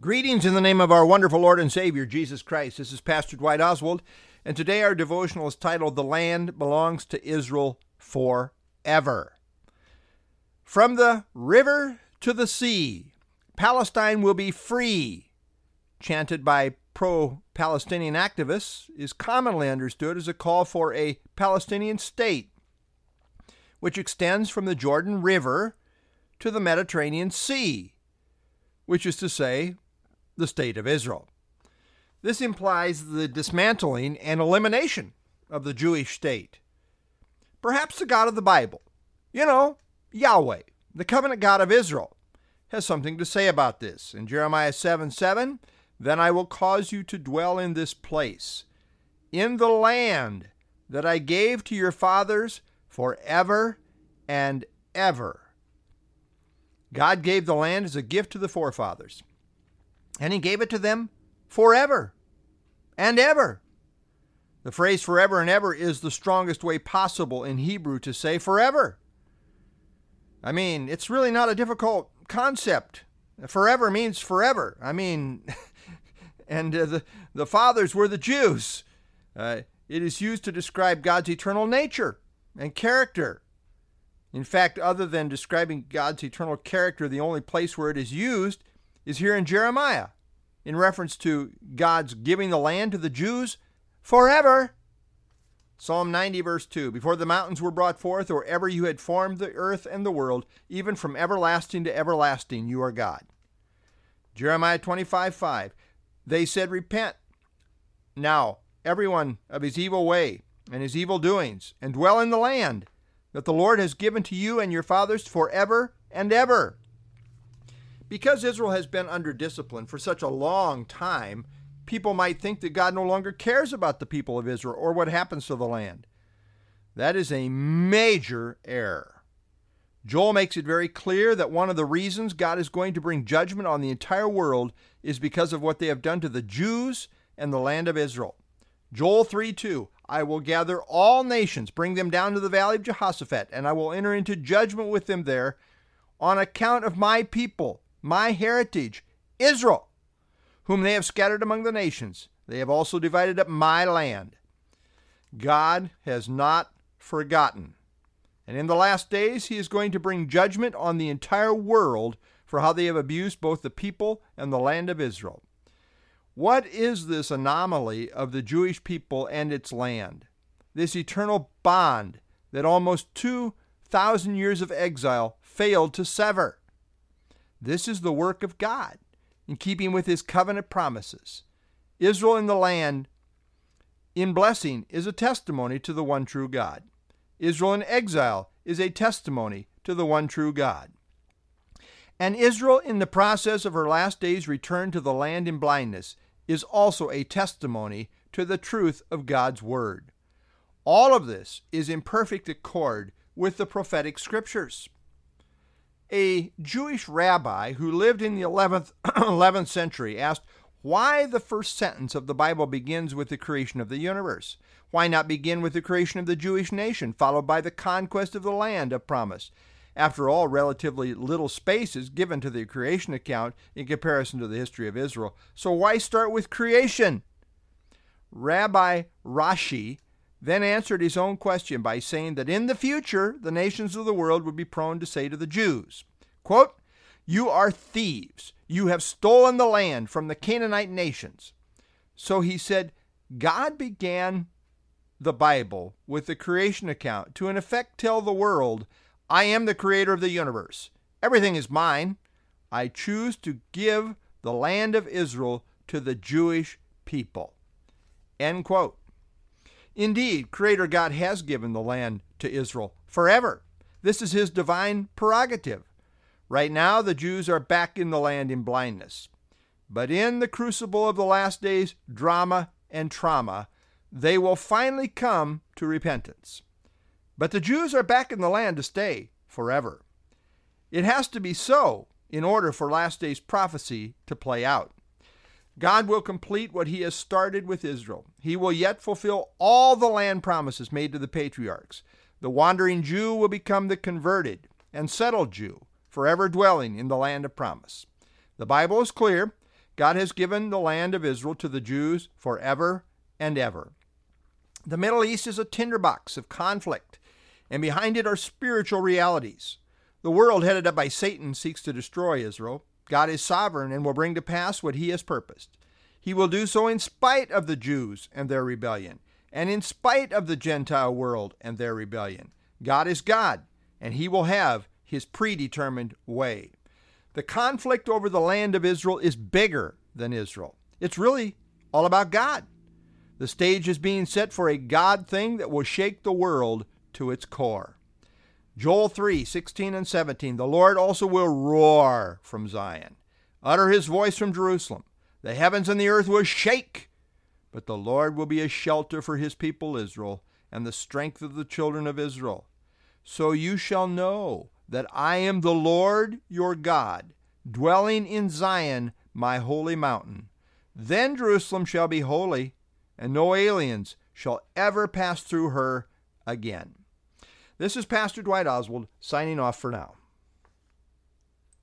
Greetings in the name of our wonderful Lord and Savior, Jesus Christ. This is Pastor Dwight Oswald, and today our devotional is titled The Land Belongs to Israel Forever. From the river to the sea, Palestine will be free, chanted by pro Palestinian activists, is commonly understood as a call for a Palestinian state, which extends from the Jordan River to the Mediterranean Sea, which is to say, the State of Israel. This implies the dismantling and elimination of the Jewish state. Perhaps the God of the Bible, you know, Yahweh, the covenant God of Israel, has something to say about this. In Jeremiah 7 7, then I will cause you to dwell in this place, in the land that I gave to your fathers forever and ever. God gave the land as a gift to the forefathers and he gave it to them forever and ever. The phrase forever and ever is the strongest way possible in Hebrew to say forever. I mean, it's really not a difficult concept. Forever means forever. I mean, and uh, the, the fathers were the Jews. Uh, it is used to describe God's eternal nature and character. In fact, other than describing God's eternal character, the only place where it is used is here in Jeremiah in reference to God's giving the land to the Jews forever. Psalm 90, verse 2 Before the mountains were brought forth, or ever you had formed the earth and the world, even from everlasting to everlasting, you are God. Jeremiah 25, 5 They said, Repent now, everyone of his evil way and his evil doings, and dwell in the land that the Lord has given to you and your fathers forever and ever. Because Israel has been under discipline for such a long time, people might think that God no longer cares about the people of Israel or what happens to the land. That is a major error. Joel makes it very clear that one of the reasons God is going to bring judgment on the entire world is because of what they have done to the Jews and the land of Israel. Joel 3 2 I will gather all nations, bring them down to the valley of Jehoshaphat, and I will enter into judgment with them there on account of my people, my heritage, Israel, whom they have scattered among the nations. They have also divided up my land. God has not forgotten. And in the last days, he is going to bring judgment on the entire world for how they have abused both the people and the land of Israel. What is this anomaly of the Jewish people and its land? This eternal bond that almost 2,000 years of exile failed to sever. This is the work of God, in keeping with his covenant promises. Israel in the land in blessing is a testimony to the one true God. Israel in exile is a testimony to the one true God. And Israel, in the process of her last days return to the land in blindness, is also a testimony to the truth of God's Word. All of this is in perfect accord with the prophetic scriptures a Jewish rabbi who lived in the 11th, 11th century asked why the first sentence of the Bible begins with the creation of the universe. Why not begin with the creation of the Jewish nation, followed by the conquest of the land of promise? After all, relatively little space is given to the creation account in comparison to the history of Israel. So why start with creation? Rabbi Rashi then answered his own question by saying that in the future the nations of the world would be prone to say to the Jews, quote, You are thieves. You have stolen the land from the Canaanite nations. So he said, God began the Bible with the creation account to in effect tell the world, I am the creator of the universe. Everything is mine. I choose to give the land of Israel to the Jewish people. End quote. Indeed, Creator God has given the land to Israel forever. This is his divine prerogative. Right now, the Jews are back in the land in blindness. But in the crucible of the last days, drama and trauma, they will finally come to repentance. But the Jews are back in the land to stay forever. It has to be so in order for last days prophecy to play out. God will complete what he has started with Israel. He will yet fulfill all the land promises made to the patriarchs. The wandering Jew will become the converted and settled Jew, forever dwelling in the land of promise. The Bible is clear. God has given the land of Israel to the Jews forever and ever. The Middle East is a tinderbox of conflict, and behind it are spiritual realities. The world headed up by Satan seeks to destroy Israel. God is sovereign and will bring to pass what he has purposed. He will do so in spite of the Jews and their rebellion, and in spite of the Gentile world and their rebellion. God is God, and he will have his predetermined way. The conflict over the land of Israel is bigger than Israel. It's really all about God. The stage is being set for a God thing that will shake the world to its core. Joel 3 16 and 17 The Lord also will roar from Zion, utter his voice from Jerusalem. The heavens and the earth will shake, but the Lord will be a shelter for his people Israel and the strength of the children of Israel. So you shall know that I am the Lord your God, dwelling in Zion, my holy mountain. Then Jerusalem shall be holy, and no aliens shall ever pass through her again. This is Pastor Dwight Oswald signing off for now.